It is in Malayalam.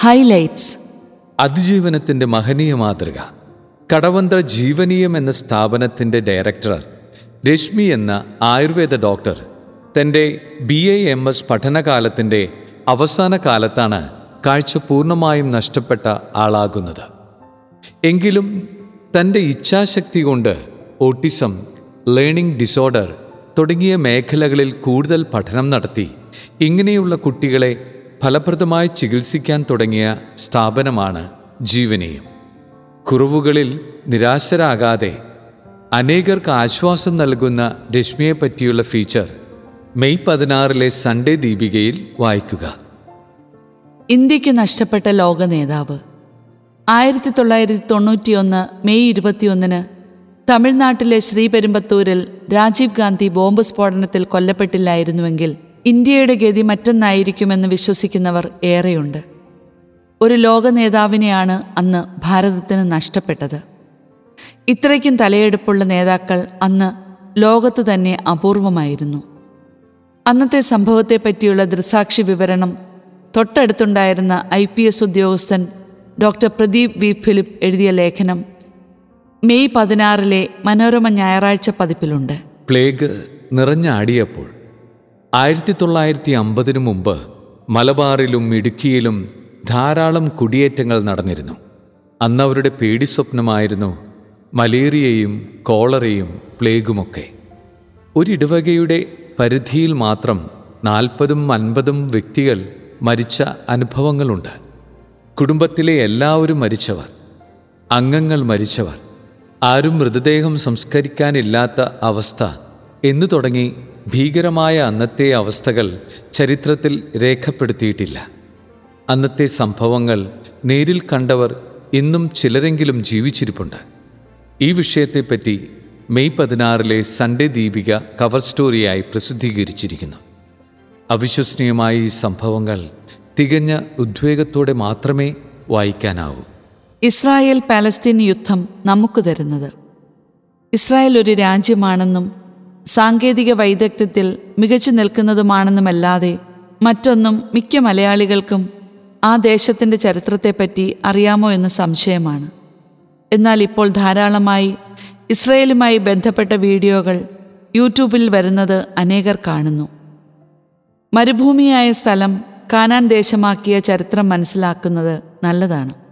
ഹൈലൈറ്റ്സ് അതിജീവനത്തിന്റെ മഹനീയ മാതൃക. കടവന്ത്ര ജീവനീയം എന്ന സ്ഥാപനത്തിന്റെ ഡയറക്ടർ രശ്മി എന്ന ആയുർവേദ ഡോക്ടർ. തന്റെ ബി എ എം എസ് പഠനകാലത്തിന്റെ അവസാന കാലത്താണ് കാഴ്ച പൂർണമായും നഷ്ടപ്പെട്ട ആളാകുന്നത്. എങ്കിലും തന്റെ ഇച്ഛാശക്തി കൊണ്ട് ഓട്ടിസം ലേണിംഗ് ഡിസോർഡർ തുടങ്ങിയ മേഖലകളിൽ കൂടുതൽ പഠനം നടത്തി. ഇങ്ങനെയുള്ള കുട്ടികളെ ഫലപ്രദമായി ചികിത്സിക്കാൻ തുടങ്ങിയ സ്ഥാപനമാണ് ജീവനീയം. കുറവുകളിൽ നിരാശരാകാതെ അനേകർക്ക് ആശ്വാസം നൽകുന്ന രശ്മിയെ പറ്റിയുള്ള ഫീച്ചർ മെയ് പതിനാറിലെ സൺഡേ ദീപികയിൽ വായിക്കുക. ഇന്ത്യയ്ക്ക് നഷ്ടപ്പെട്ട ലോക നേതാവ്. ആയിരത്തി തൊള്ളായിരത്തി തൊണ്ണൂറ്റിയൊന്ന് മെയ് ഇരുപത്തിയൊന്നിന് തമിഴ്നാട്ടിലെ ശ്രീപെരുമ്പത്തൂരിൽ രാജീവ് ഗാന്ധി ബോംബ് സ്ഫോടനത്തിൽ കൊല്ലപ്പെട്ടില്ലായിരുന്നുവെങ്കിൽ ഇന്ത്യയുടെ ഗതി മറ്റൊന്നായിരിക്കുമെന്ന് വിശ്വസിക്കുന്നവർ ഏറെയുണ്ട്. ഒരു ലോക നേതാവിനെയാണ് അന്ന് ഭാരതത്തിന് നഷ്ടപ്പെട്ടത്. ഇത്രയ്ക്കും തലയെടുപ്പുള്ള നേതാക്കൾ അന്ന് ലോകത്ത് തന്നെ അപൂർവമായിരുന്നു. അന്നത്തെ സംഭവത്തെപ്പറ്റിയുള്ള ദൃസാക്ഷി വിവരണം തൊട്ടടുത്തുണ്ടായിരുന്ന ഐ പി എസ് ഉദ്യോഗസ്ഥൻ ഡോക്ടർ പ്രദീപ് വി ഫിലിപ്പ് എഴുതിയ ലേഖനം മെയ് പതിനാറിലെ മനോരമ ഞായറാഴ്ച പതിപ്പിലുണ്ട്. പ്ലേഗ് നിറഞ്ഞാടിയപ്പോൾ ആയിരത്തി തൊള്ളായിരത്തി അമ്പതിനു മുമ്പ് മലബാറിലും ഇടുക്കിയിലും ധാരാളം കുടിയേറ്റങ്ങൾ നടന്നിരുന്നു. അന്ന് അവരുടെ പേടി സ്വപ്നമായിരുന്നു മലേറിയയും കോളറയും പ്ലേഗുമൊക്കെ. ഒരിടവകയുടെ പരിധിയിൽ മാത്രം നാൽപ്പതും അൻപതും വ്യക്തികൾ മരിച്ച അനുഭവങ്ങളുണ്ട്. കുടുംബത്തിലെ എല്ലാവരും മരിച്ചവർ അംഗങ്ങൾ മരിച്ചവർ ആരും മൃതദേഹം സംസ്കരിക്കാനില്ലാത്ത അവസ്ഥ എന്നു തുടങ്ങി ഭീകരമായ അന്നത്തെ അവസ്ഥകൾ ചരിത്രത്തിൽ രേഖപ്പെടുത്തിയിട്ടില്ല. അന്നത്തെ സംഭവങ്ങൾ നേരിൽ കണ്ടവർ ഇന്നും ചിലരെങ്കിലും ജീവിച്ചിരിപ്പുണ്ട്. ഈ വിഷയത്തെപ്പറ്റി മെയ് പതിനാറിലെ സൺഡേ ദീപിക കവർ സ്റ്റോറിയായി പ്രസിദ്ധീകരിച്ചിരിക്കുന്നു. അവിശ്വസനീയമായ ഈ സംഭവങ്ങൾ തികഞ്ഞ ഉദ്വേഗത്തോടെ മാത്രമേ വായിക്കാനാവൂ. ഇസ്രായേൽ പാലസ്തീൻ യുദ്ധം നമുക്ക് തരുന്നത്. ഇസ്രായേൽ ഒരു രാജ്യമാണെന്നും സാങ്കേതിക വൈദഗ്ധ്യത്തിൽ മികച്ചു നിൽക്കുന്നതുമാണെന്നുമല്ലാതെ മറ്റൊന്നും മിക്ക മലയാളികൾക്കും ആ ദേശത്തിന്റെ ചരിത്രത്തെപ്പറ്റി അറിയാമോ എന്ന സംശയമാണ്. എന്നാൽ ഇപ്പോൾ ധാരാളമായി ഇസ്രയേലുമായി ബന്ധപ്പെട്ട വീഡിയോകൾ യൂട്യൂബിൽ വരുന്നത് അനേകർ കാണുന്നു. മരുഭൂമിയായ സ്ഥലം കാനാൻ ദേശമാക്കിയ ചരിത്രം മനസ്സിലാക്കുന്നത് നല്ലതാണ്.